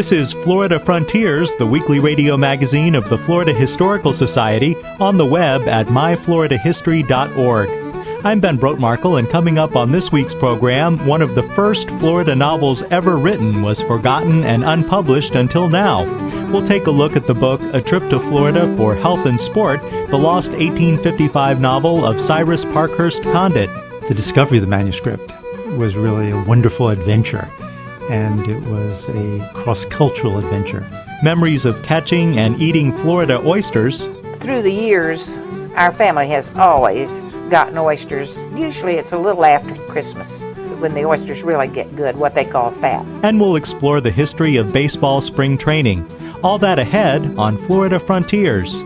This is Florida Frontiers, the weekly radio magazine of the Florida Historical Society, on the web at myfloridahistory.org. I'm Ben Brotemarkle, and coming up on this week's program, one of the first Florida novels ever written was forgotten and unpublished until now. We'll take a look at the book A Trip to Florida for Health and Sport, the lost 1855 novel of Cyrus Parkhurst Condit. The discovery of the manuscript was really a wonderful adventure and it was a cross cultural adventure. Memories of catching and eating Florida oysters. Through the years, our family has always gotten oysters. Usually it's a little after Christmas when the oysters really get good, what they call fat. And we'll explore the history of baseball spring training. All that ahead on Florida Frontiers.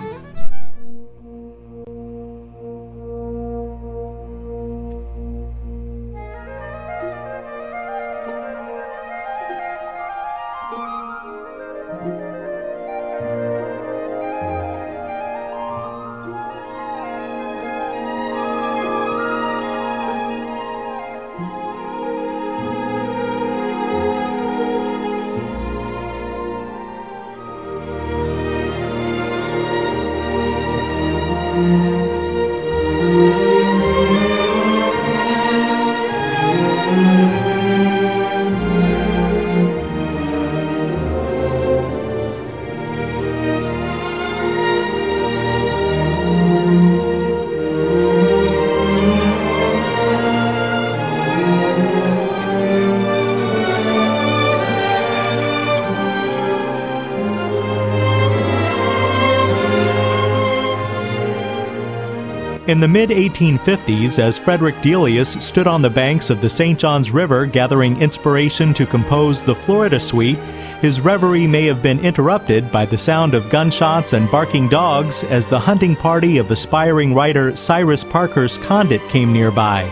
In the mid 1850s, as Frederick Delius stood on the banks of the St. Johns River gathering inspiration to compose the Florida Suite, his reverie may have been interrupted by the sound of gunshots and barking dogs as the hunting party of aspiring writer Cyrus Parkhurst Condit came nearby.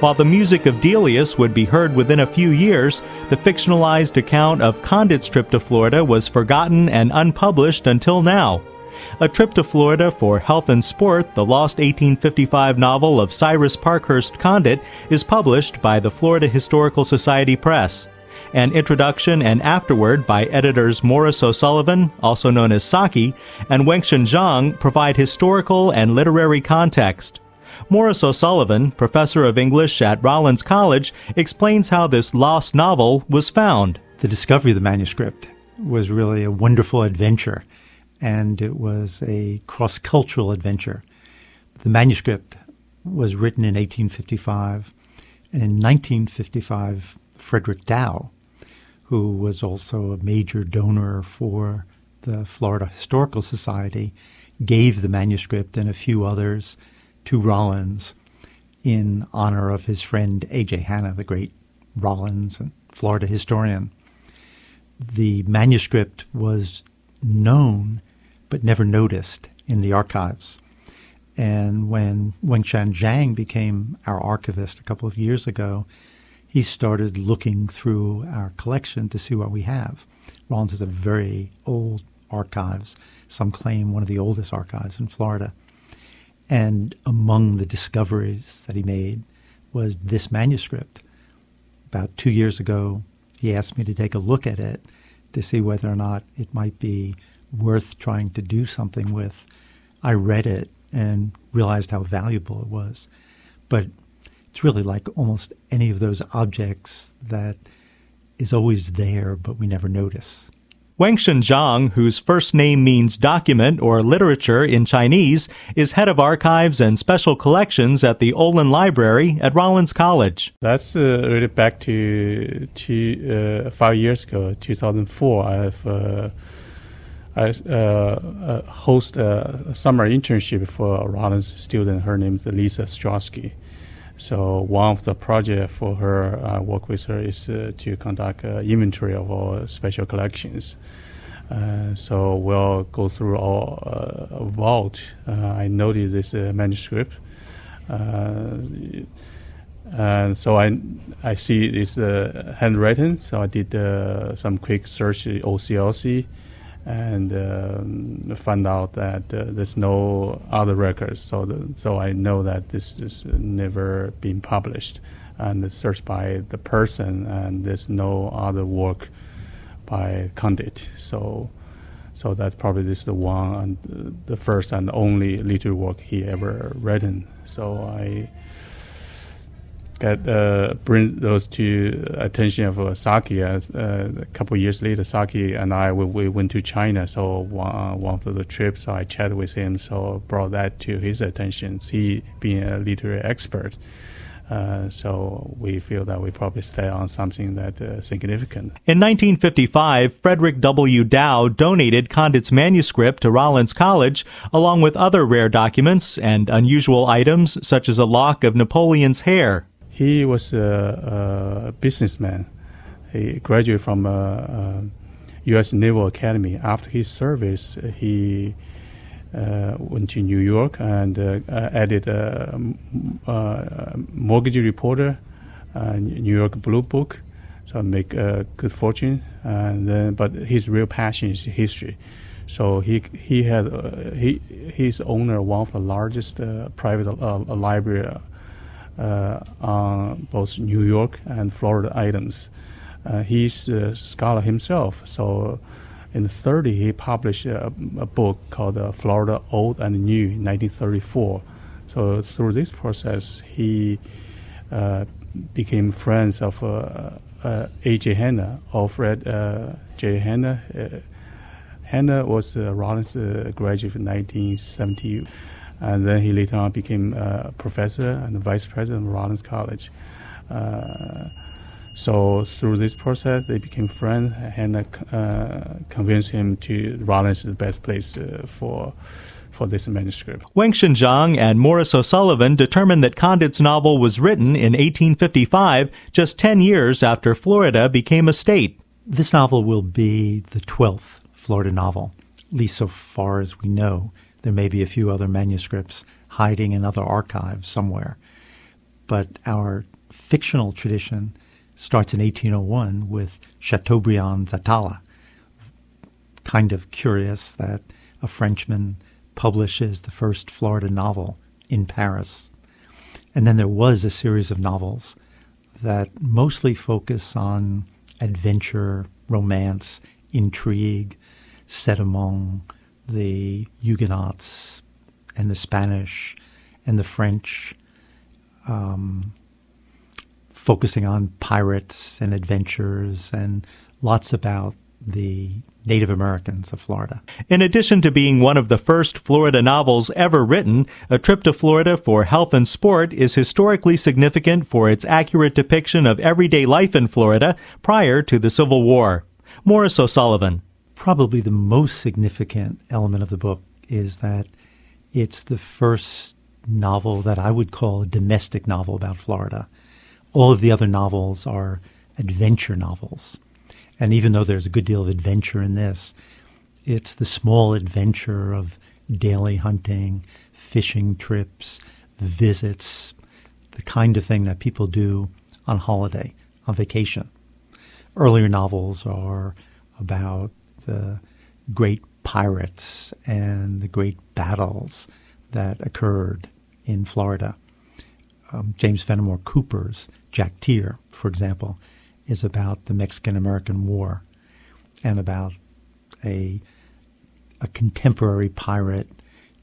While the music of Delius would be heard within a few years, the fictionalized account of Condit's trip to Florida was forgotten and unpublished until now. A Trip to Florida for Health and Sport, the lost 1855 novel of Cyrus Parkhurst Condit, is published by the Florida Historical Society Press. An introduction and afterword by editors Maurice O'Sullivan, also known as Saki, and Wenxian Zhang provide historical and literary context. Maurice O'Sullivan, professor of English at Rollins College, explains how this lost novel was found. The discovery of the manuscript was really a wonderful adventure and it was a cross cultural adventure. The manuscript was written in 1855, and in 1955, Frederick Dow, who was also a major donor for the Florida Historical Society, gave the manuscript and a few others to Rollins in honor of his friend A.J. Hanna, the great Rollins and Florida historian. The manuscript was known but never noticed in the archives. And when Wenxian Zhang became our archivist a couple of years ago, he started looking through our collection to see what we have. Rollins has a very old archives. Some claim one of the oldest archives in Florida. And among the discoveries that he made was this manuscript. About two years ago, he asked me to take a look at it to see whether or not it might be worth trying to do something with. I read it and realized how valuable it was. But it's really like almost any of those objects that is always there, but we never notice. Wenxian Zhang, whose first name means document or literature in Chinese, is head of archives and special collections at the Olin Library at Rollins College. That's uh, really back to, to uh, five years ago, 2004. I've uh, I uh, uh, host a summer internship for a Rollins student. Her name is Lisa Strosky. So one of the project for her uh, work with her is uh, to conduct uh, inventory of all special collections. Uh, so we'll go through all uh, vault. Uh, I noted this manuscript, and so I I see it's handwritten. So I did some quick search OCLC and um, found out that uh, there's no other records. So, the, so I know that this has never been published, and searched by the person, and there's no other work by Condit. So, so that's probably this the one and the first and only literary work he ever written. So I get uh, bring those to attention of uh, Saki. Uh, a couple years later, Saki and I we, we went to China. So one, one of the trips, so I chatted with him. So brought that to his attention. He being a literary expert. Uh, so we feel that we probably stay on something that uh, significant. In 1955, Frederick W. Dow donated Condit's manuscript to Rollins College, along with other rare documents and unusual items such as a lock of Napoleon's hair. He was a, a businessman. He graduated from a, U.S. Naval Academy. After his service, he uh, went to New York and uh, added a, a, mortgage reporter, New York Blue Book, so make a good fortune. And then, but his real passion is history. So he he had uh, he he's owner of one of the largest uh, private uh, library uh, on both New York and Florida items. Uh, he's a scholar himself, so in the 30s he published a, a book called uh, Florida Old and New, 1934. So through this process, he uh, became friends of uh, uh, A.J. Hanna, Alfred J. Hanna. Hanna was a Rollins graduate in 1970 and then he later on became a professor and vice president of Rollins College. Uh, so through this process, they became friends, and uh, convinced him to Rollins is the best place uh, for for this manuscript. Wenxian Zhang and Maurice O'Sullivan determined that Condit's novel was written in 1855, just 10 years after Florida became a state. This novel will be the 12th Florida novel, at least so far as we know. There may be a few other manuscripts hiding in other archives somewhere. But our fictional tradition starts in 1801 with Chateaubriand's Atala. Kind of curious that a Frenchman publishes the first Florida novel in Paris. And then there was a series of novels that mostly focus on adventure, romance, intrigue, set among the Huguenots and the Spanish and the French, um, focusing on pirates and adventures and lots about the Native Americans of Florida. In addition to being one of the first Florida novels ever written, A Trip to Florida for Health and Sport is historically significant for its accurate depiction of everyday life in Florida prior to the Civil War. Maurice O'Sullivan probably the most significant element of the book is that it's the first novel that I would call a domestic novel about Florida. All of the other novels are adventure novels. And even though there's a good deal of adventure in this, it's the small adventure of daily hunting, fishing trips, visits, the kind of thing that people do on holiday, on vacation. Earlier novels are about the great pirates and the great battles that occurred in Florida. Um, James Fenimore Cooper's Jack Tier, for example, is about the Mexican American War and about a, a contemporary pirate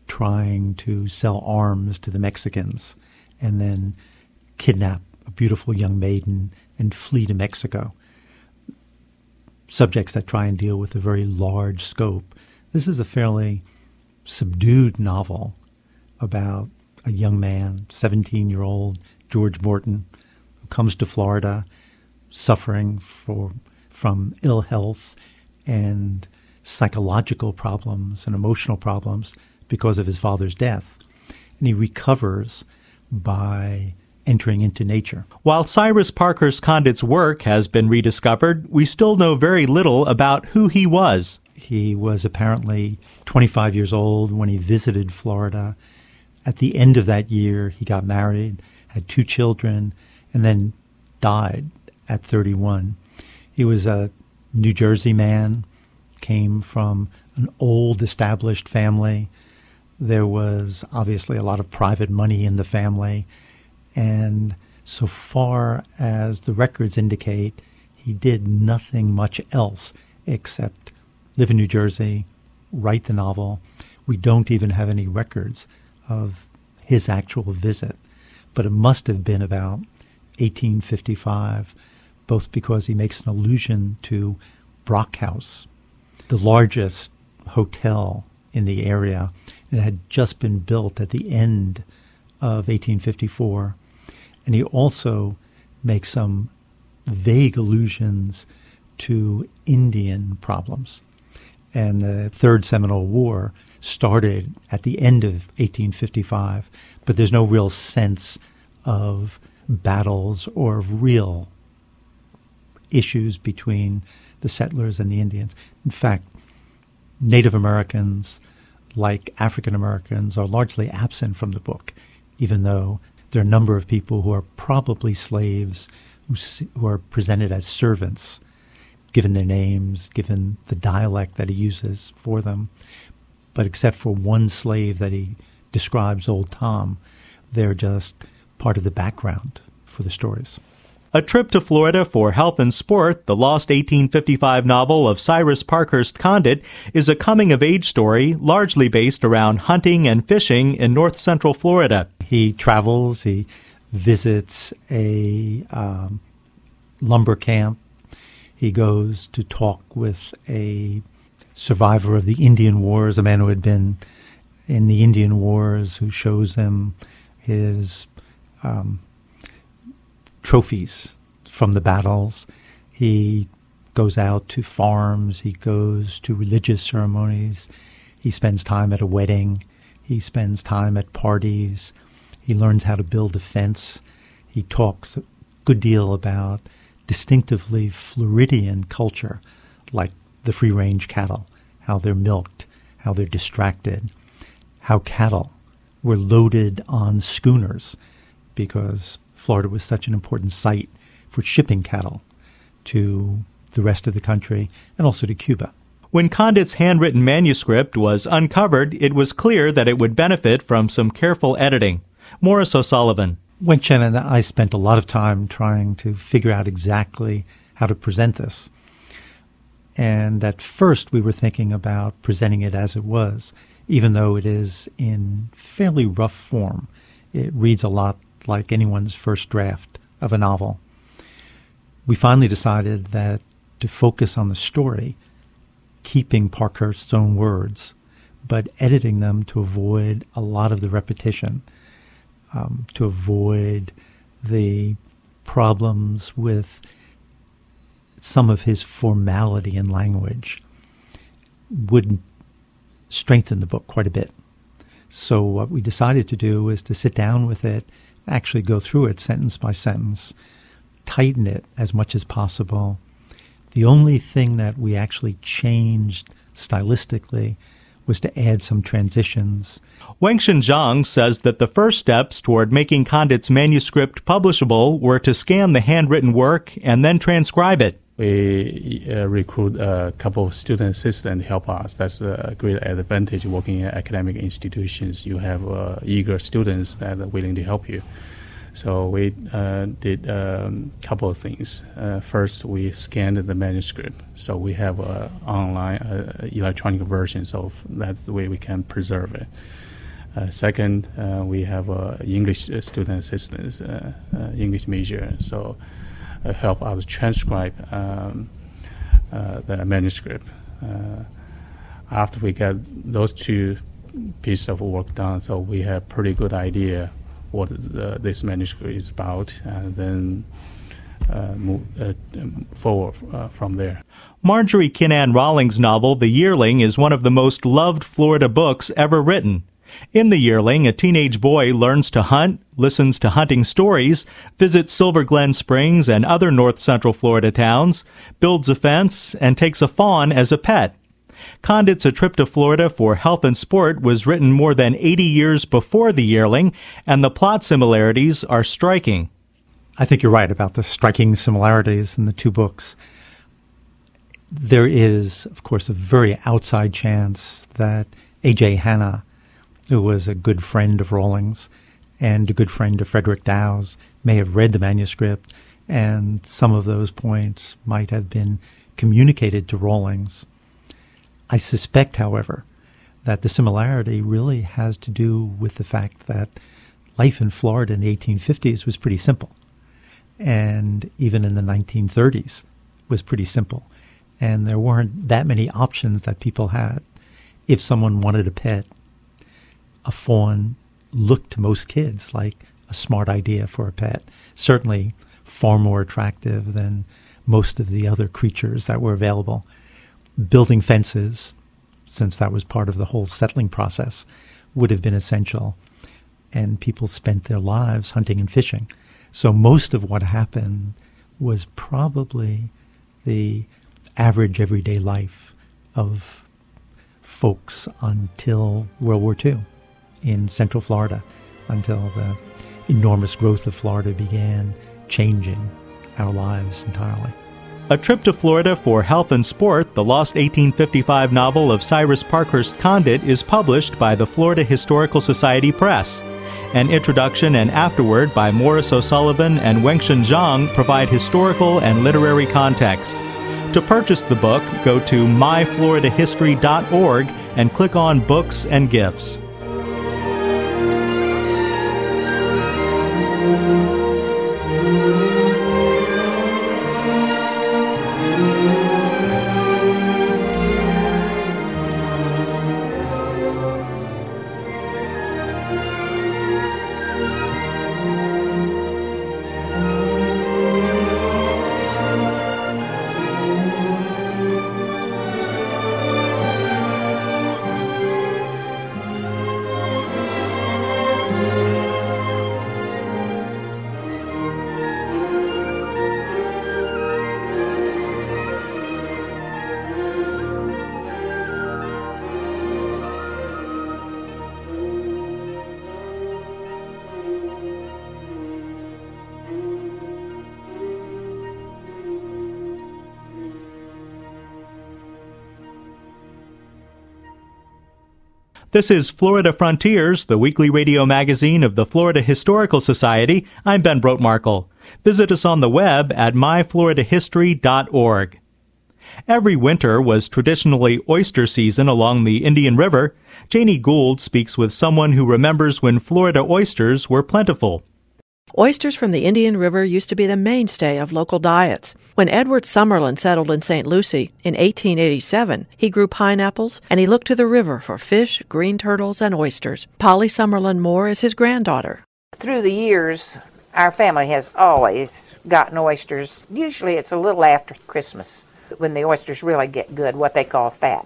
trying to sell arms to the Mexicans and then kidnap a beautiful young maiden and flee to Mexico subjects that try and deal with a very large scope. This is a fairly subdued novel about a young man, 17 year old George Morton, who comes to Florida suffering for, from ill health and psychological problems and emotional problems because of his father's death. And he recovers by entering into nature. While Cyrus Parkhurst Condit's work has been rediscovered, we still know very little about who he was. He was apparently 25 years old when he visited Florida. At the end of that year, he got married, had two children, and then died at 31. He was a New Jersey man, came from an old established family. There was obviously a lot of private money in the family. And so far as the records indicate, he did nothing much else except live in New Jersey, write the novel. We don't even have any records of his actual visit, but it must have been about 1855, both because he makes an allusion to Brock House, the largest hotel in the area. It had just been built at the end of 1854. And he also makes some vague allusions to Indian problems. And the Third Seminole War started at the end of 1855, but there's no real sense of battles or of real issues between the settlers and the Indians. In fact, Native Americans, like African Americans, are largely absent from the book, even though there are a number of people who are probably slaves who, who are presented as servants, given their names, given the dialect that he uses for them. But except for one slave that he describes, Old Tom, they're just part of the background for the stories. A Trip to Florida for Health and Sport, the lost 1855 novel of Cyrus Parkhurst Condit, is a coming of age story largely based around hunting and fishing in north central Florida. He travels, he visits a um, lumber camp, he goes to talk with a survivor of the Indian Wars, a man who had been in the Indian Wars, who shows him his um, trophies from the battles. He goes out to farms, he goes to religious ceremonies, he spends time at a wedding, he spends time at parties, he learns how to build a fence. He talks a good deal about distinctively Floridian culture, like the free range cattle, how they're milked, how they're distracted, how cattle were loaded on schooners because Florida was such an important site for shipping cattle to the rest of the country and also to Cuba. When Condit's handwritten manuscript was uncovered, it was clear that it would benefit from some careful editing. Maurice O'Sullivan. Wenxian and I spent a lot of time trying to figure out exactly how to present this. And at first, we were thinking about presenting it as it was, even though it is in fairly rough form. It reads a lot like anyone's first draft of a novel. We finally decided that to focus on the story, keeping Parkhurst's own words, but editing them to avoid a lot of the repetition, um, to avoid the problems with some of his formality in language, would strengthen the book quite a bit. So, what we decided to do is to sit down with it actually go through it sentence by sentence, tighten it as much as possible. The only thing that we actually changed stylistically was to add some transitions. Wenxian Zhang says that the first steps toward making Condit's manuscript publishable were to scan the handwritten work and then transcribe it. We uh, recruit a couple of student assistants to help us. That's a great advantage working in academic institutions. You have uh, eager students that are willing to help you. So we uh, did a um, couple of things. Uh, first, we scanned the manuscript, so we have an online uh, electronic version, so that's the way we can preserve it. Uh, second, we have English student assistants, English major, so uh, help us transcribe um, uh, the manuscript. Uh, after we get those two pieces of work done, so we have pretty good idea what the, this manuscript is about, and then uh, move uh, forward uh, from there. Marjorie Kinnan Rawlings' novel, The Yearling, is one of the most loved Florida books ever written. In The Yearling, a teenage boy learns to hunt, listens to hunting stories, visits Silver Glen Springs and other north central Florida towns, builds a fence, and takes a fawn as a pet. Condit's A Trip to Florida for Health and Sport was written more than 80 years before The Yearling, and the plot similarities are striking. I think you're right about the striking similarities in the two books. There is, of course, a very outside chance that A.J. Hanna, who was a good friend of Rawlings and a good friend of Frederick Dows, may have read the manuscript, and some of those points might have been communicated to Rawlings. I suspect, however, that the similarity really has to do with the fact that life in Florida in the 1850s was pretty simple. And even in the 1930s was pretty simple. And there weren't that many options that people had. If someone wanted a pet, a fawn looked to most kids like a smart idea for a pet. Certainly far more attractive than most of the other creatures that were available building fences, since that was part of the whole settling process, would have been essential. And people spent their lives hunting and fishing. So most of what happened was probably the average everyday life of folks until World War II in Central Florida, until the enormous growth of Florida began changing our lives entirely. A Trip to Florida for Health and Sport, the lost 1855 novel of Cyrus Parkhurst Condit, is published by the Florida Historical Society Press. An introduction and afterword by Maurice O'Sullivan and Wenxian Zhang provide historical and literary context. To purchase the book, go to myfloridahistory.org and click on Books and Gifts. This is Florida Frontiers, the weekly radio magazine of the Florida Historical Society. I'm Ben Brotemarkle. Visit us on the web at myfloridahistory.org. Every winter was traditionally oyster season along the Indian River. Janie Gould speaks with someone who remembers when Florida oysters were plentiful. Oysters from the Indian River used to be the mainstay of local diets. When Edward Summerlin settled in St. Lucie in 1887, he grew pineapples and he looked to the river for fish, green turtles, and oysters. Polly Summerlin Moore is his granddaughter. Through the years, our family has always gotten oysters. Usually it's a little after Christmas when the oysters really get good, what they call fat.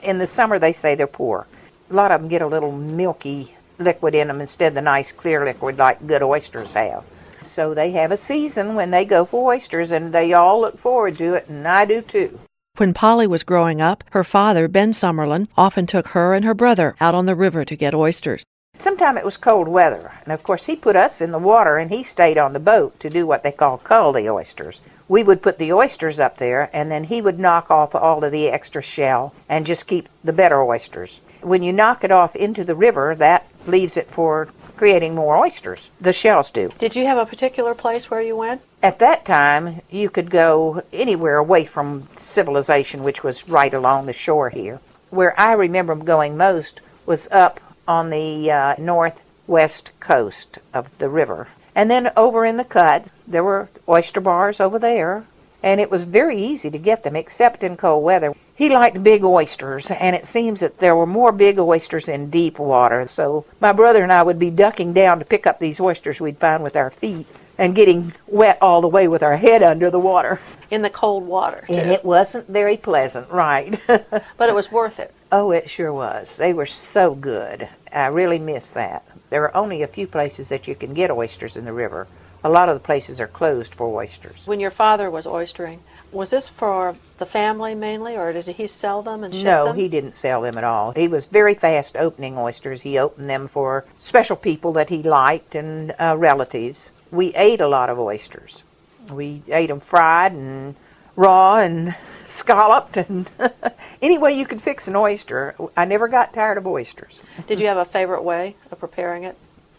In the summer, they say they're poor. A lot of them get a little milky liquid in them instead of the nice clear liquid like good oysters have. So they have a season when they go for oysters, and they all look forward to it, and I do too. When Polly was growing up, her father, Ben Summerlin, often took her and her brother out on the river to get oysters. Sometime it was cold weather, and of course he put us in the water and he stayed on the boat to do what they call cull the oysters. We would put the oysters up there, and then he would knock off all of the extra shell and just keep the better oysters. When you knock it off into the river, that leaves it for creating more oysters. The shells do. Did you have a particular place where you went? At that time, you could go anywhere away from civilization, which was right along the shore here. Where I remember going most was up on the uh, northwest coast of the river. And then over in the cut, there were oyster bars over there, and it was very easy to get them, except in cold weather. He liked big oysters, and it seems that there were more big oysters in deep water. So my brother and I would be ducking down to pick up these oysters we'd find with our feet and getting wet all the way with our head under the water. In the cold water, too. And it wasn't very pleasant, right? but it was worth it. Oh, it sure was. They were so good. I really miss that. There are only a few places that you can get oysters in the river. A lot of the places are closed for oysters. When your father was oystering, was this for the family mainly, or did he sell them and ship no, them? he didn't sell them at all. He was very fast opening oysters. He opened them for special people that he liked and uh, relatives. We ate a lot of oysters. We ate them fried and raw and scalloped and any way you could fix an oyster. I never got tired of oysters. Did you have a favorite way of preparing it?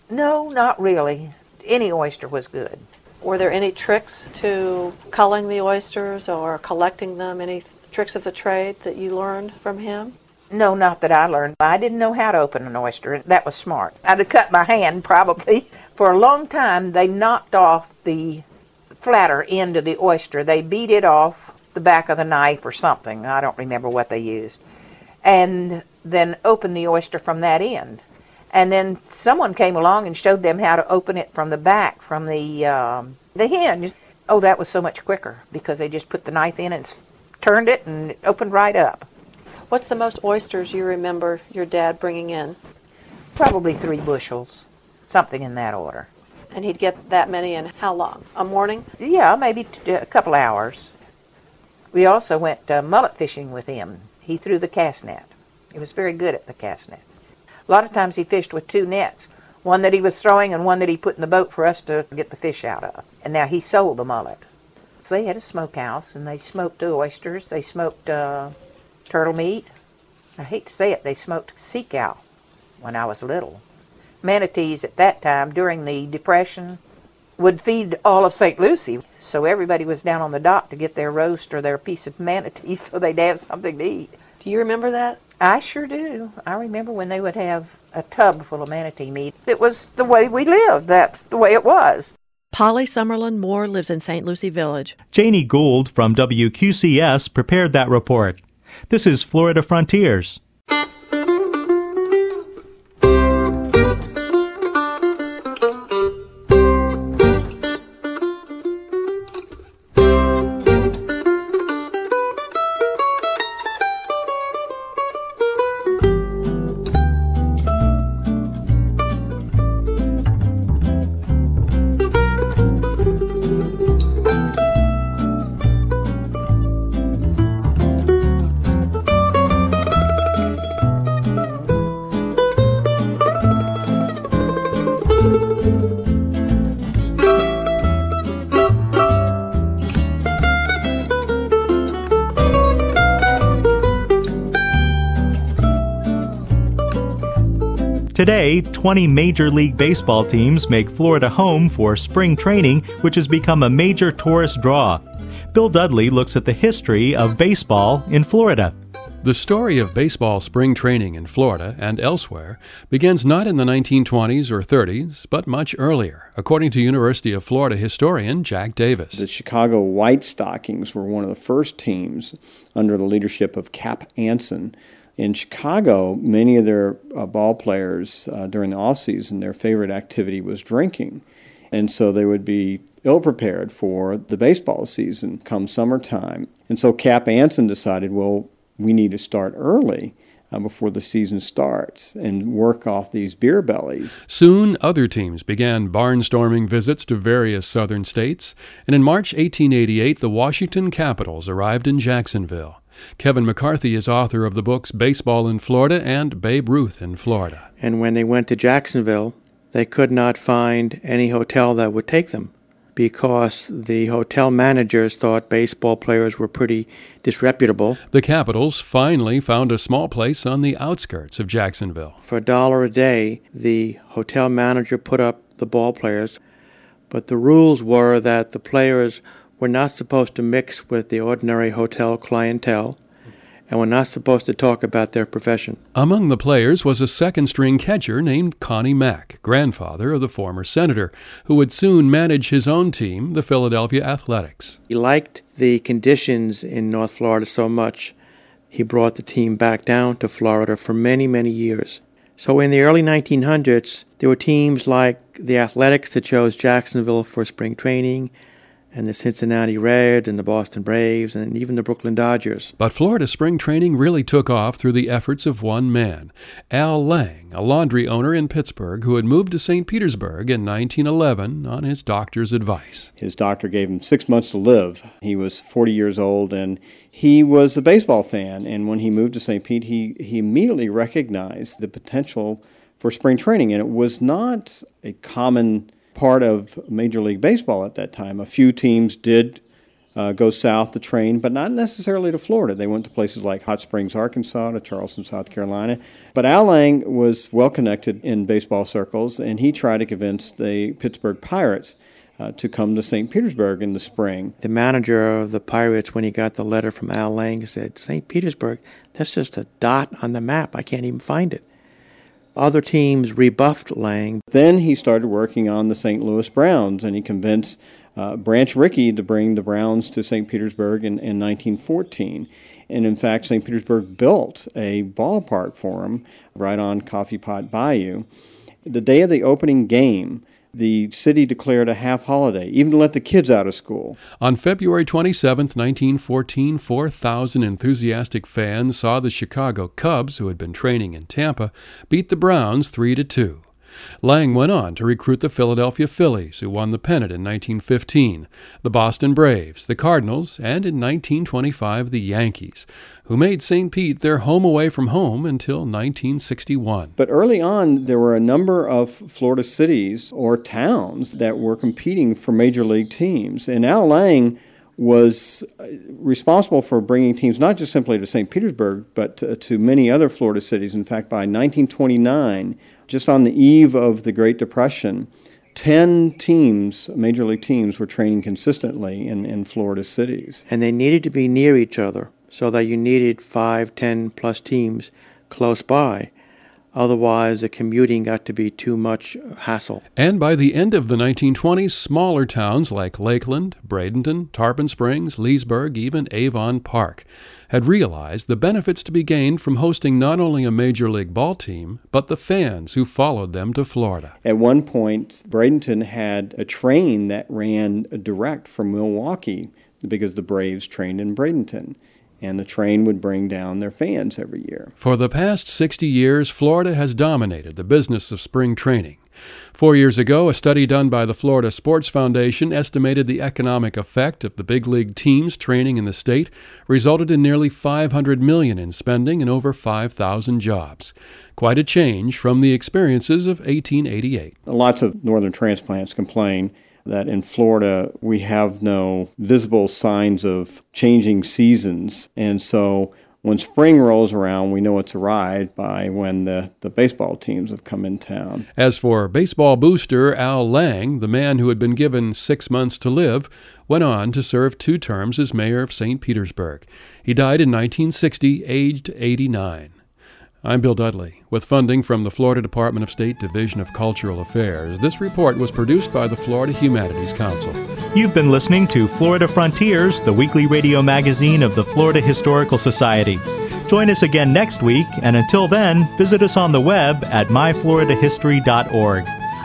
No, not really. Any oyster was good. Were there any tricks to culling the oysters or collecting them? Any tricks of the trade that you learned from him? No, not that I learned. I didn't know how to open an oyster. That was smart. I'd have cut my hand probably. For a long time, they knocked off the flatter end of the oyster. They beat it off the back of the knife or something. I don't remember what they used. And then opened the oyster from that end. And then someone came along and showed them how to open it from the back, from the um, the hinge. Oh, that was so much quicker because they just put the knife in and turned it and it opened right up. What's the most oysters you remember your dad bringing in? Probably three bushels, something in that order. And he'd get that many in how long? A morning? Yeah, maybe t- a couple hours. We also went uh, mullet fishing with him. He threw the cast net. He was very good at the cast net. A lot of times he fished with two nets, one that he was throwing and one that he put in the boat for us to get the fish out of. And now he sold the mullet. So they had a smokehouse and they smoked oysters. They smoked uh, turtle meat. I hate to say it, they smoked sea cow when I was little. Manatees at that time during the Depression would feed all of St. Lucie. So everybody was down on the dock to get their roast or their piece of manatee so they'd have something to eat. Do you remember that? I sure do. I remember when they would have a tub full of manatee meat. It was the way we lived. That's the way it was. Polly Summerlin Moore lives in St. Lucie Village. Janie Gould from WQCS prepared that report. This is Florida Frontiers. Today, 20 Major League Baseball teams make Florida home for spring training, which has become a major tourist draw. Bill Dudley looks at the history of baseball in Florida. The story of baseball spring training in Florida and elsewhere begins not in the 1920s or 30s, but much earlier, according to University of Florida historian Jack Davis. The Chicago White Stockings were one of the first teams under the leadership of Cap Anson. In Chicago, many of their uh, ball players uh, during the off season, their favorite activity was drinking. And so they would be ill prepared for the baseball season come summertime. And so Cap Anson decided, well, we need to start early uh, before the season starts and work off these beer bellies. Soon, other teams began barnstorming visits to various southern states, and in March 1888, the Washington Capitals arrived in Jacksonville. Kevin McCarthy is author of the books Baseball in Florida and Babe Ruth in Florida. And when they went to Jacksonville, they could not find any hotel that would take them because the hotel managers thought baseball players were pretty disreputable. The Capitals finally found a small place on the outskirts of Jacksonville. For a dollar a day, the hotel manager put up the ball players, but the rules were that the players were not supposed to mix with the ordinary hotel clientele and were not supposed to talk about their profession. Among the players was a second string catcher named Connie Mack, grandfather of the former senator, who would soon manage his own team, the Philadelphia Athletics. He liked the conditions in North Florida so much, he brought the team back down to Florida for many, many years. So in the early 1900s, there were teams like the Athletics that chose Jacksonville for spring training, and the Cincinnati Reds and the Boston Braves and even the Brooklyn Dodgers. But Florida spring training really took off through the efforts of one man, Al Lang, a laundry owner in Pittsburgh who had moved to St. Petersburg in 1911 on his doctor's advice. His doctor gave him six months to live. He was 40 years old and he was a baseball fan. And when he moved to St. Pete, he, he immediately recognized the potential for spring training. And it was not a common part of Major League Baseball at that time. A few teams did uh, go south to train, but not necessarily to Florida. They went to places like Hot Springs, Arkansas, to Charleston, South Carolina. But Al Lang was well connected in baseball circles, and he tried to convince the Pittsburgh Pirates. Uh, to come to St. Petersburg in the spring. The manager of the Pirates, when he got the letter from Al Lang, said, St. Petersburg, that's just a dot on the map. I can't even find it. Other teams rebuffed Lang. Then he started working on the St. Louis Browns, and he convinced uh, Branch Rickey to bring the Browns to St. Petersburg in, in 1914. And in fact, St. Petersburg built a ballpark for him right on Coffee Pot Bayou. The day of the opening game, the city declared a half holiday, even to let the kids out of school. On February 27, 1914, 4,000 enthusiastic fans saw the Chicago Cubs, who had been training in Tampa, beat the Browns 3 to 2. Lang went on to recruit the Philadelphia Phillies, who won the pennant in 1915, the Boston Braves, the Cardinals, and in 1925 the Yankees, who made St. Pete their home away from home until 1961. But early on, there were a number of Florida cities or towns that were competing for major league teams. And Al Lang was uh, responsible for bringing teams not just simply to St. Petersburg, but to, to, many other Florida cities. In fact, by 1929, just on the eve of the Great Depression, 10 teams, major league teams, were training consistently in, in Florida cities. And they needed to be near each other so that you needed five, ten plus teams close by. Otherwise, the commuting got to be too much hassle. And by the end of the 1920s, smaller towns like Lakeland, Bradenton, Tarpon Springs, Leesburg, even Avon Park had realized the benefits to be gained from hosting not only a major league ball team, but the fans who followed them to Florida. At one point, Bradenton had a train that ran direct from Milwaukee because the Braves trained in Bradenton and the train would bring down their fans every year. For the past 60 years, Florida has dominated the business of spring training. Four years ago, a study done by the Florida Sports Foundation estimated the economic effect of the big league teams training in the state resulted in nearly 500 million in spending and over 5,000 jobs. Quite a change from the experiences of 1888. Lots of northern transplants complain that in Florida we have no visible signs of changing seasons. And so when spring rolls around, we know it's arrived by when the, the baseball teams have come in town. As for baseball booster Al Lang, the man who had been given six months to live, went on to serve two terms as mayor of St. Petersburg. He died in 1960, aged 89. I'm Bill Dudley. With funding from the Florida Department of State Division of Cultural Affairs, this report was produced by the Florida Humanities Council. You've been listening to Florida Frontiers, the weekly radio magazine of the Florida Historical Society. Join us again next week, and until then, visit us on the web at myfloridahistory.org.